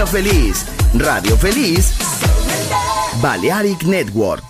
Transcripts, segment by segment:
Música feliz, radio feliz, Balearic Network.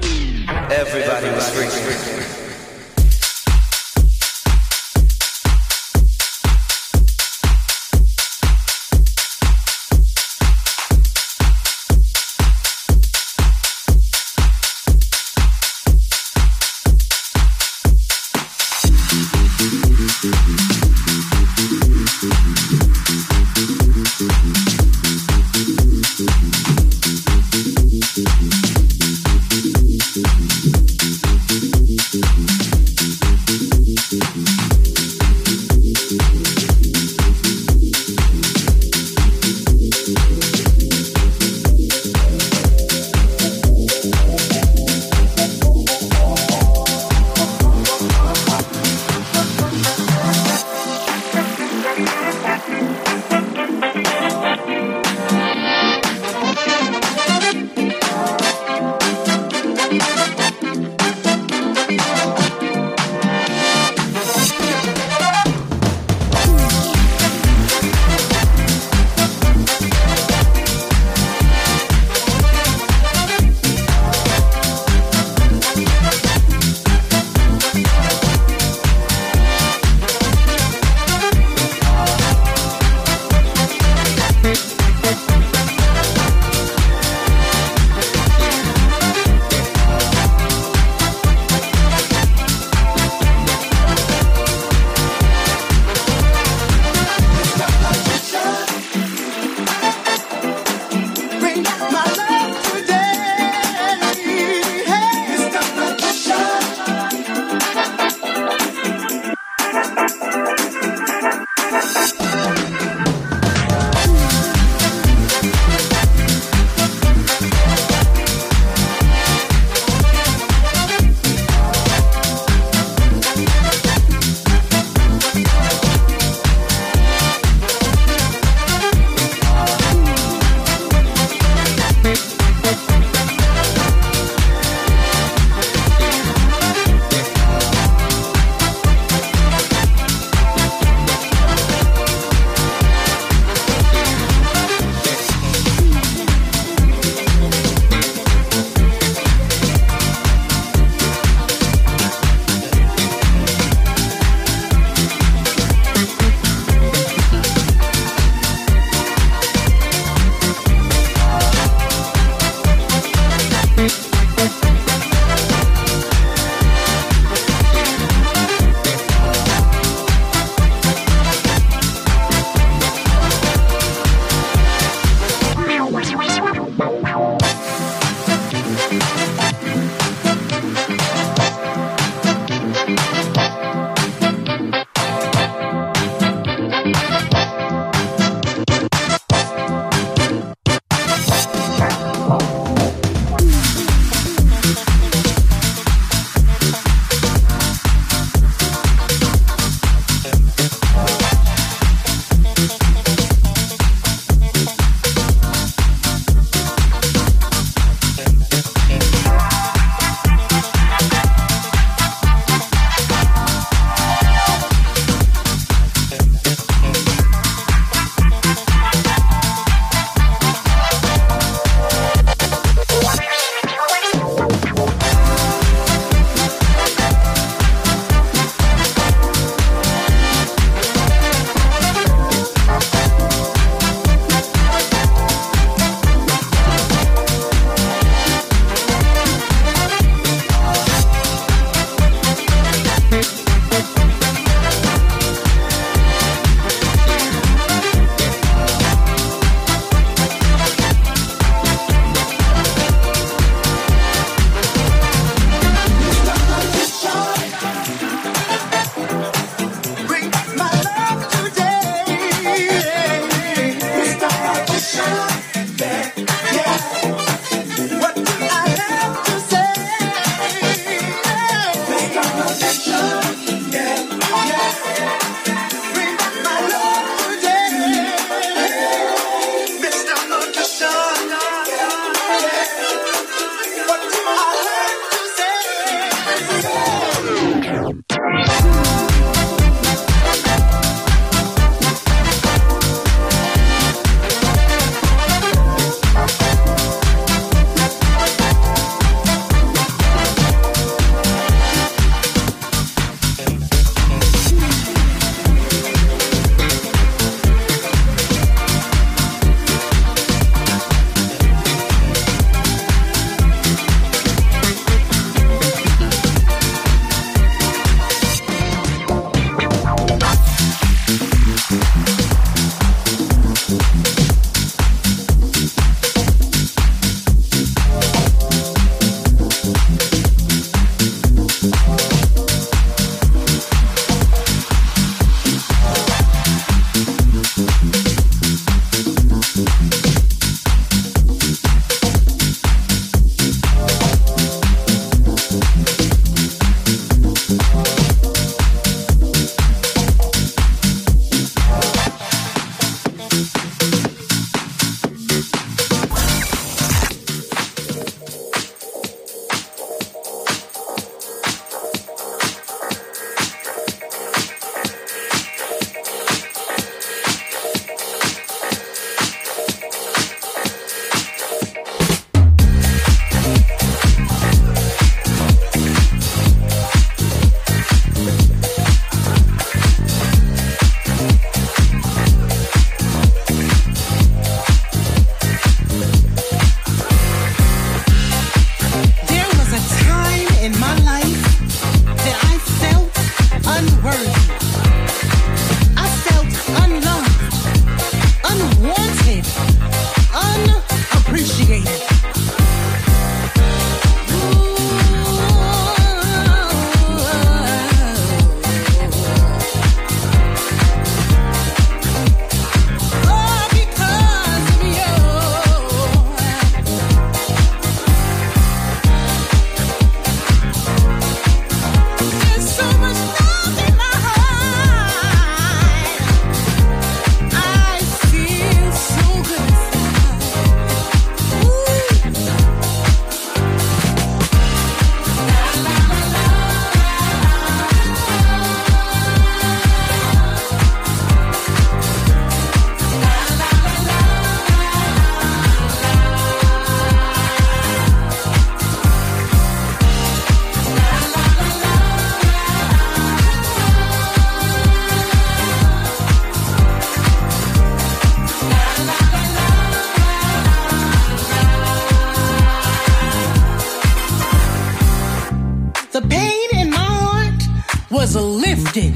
lifted.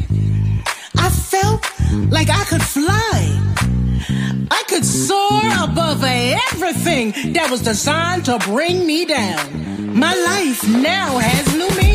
I felt like I could fly. I could soar above everything that was designed to bring me down. My life now has new meaning.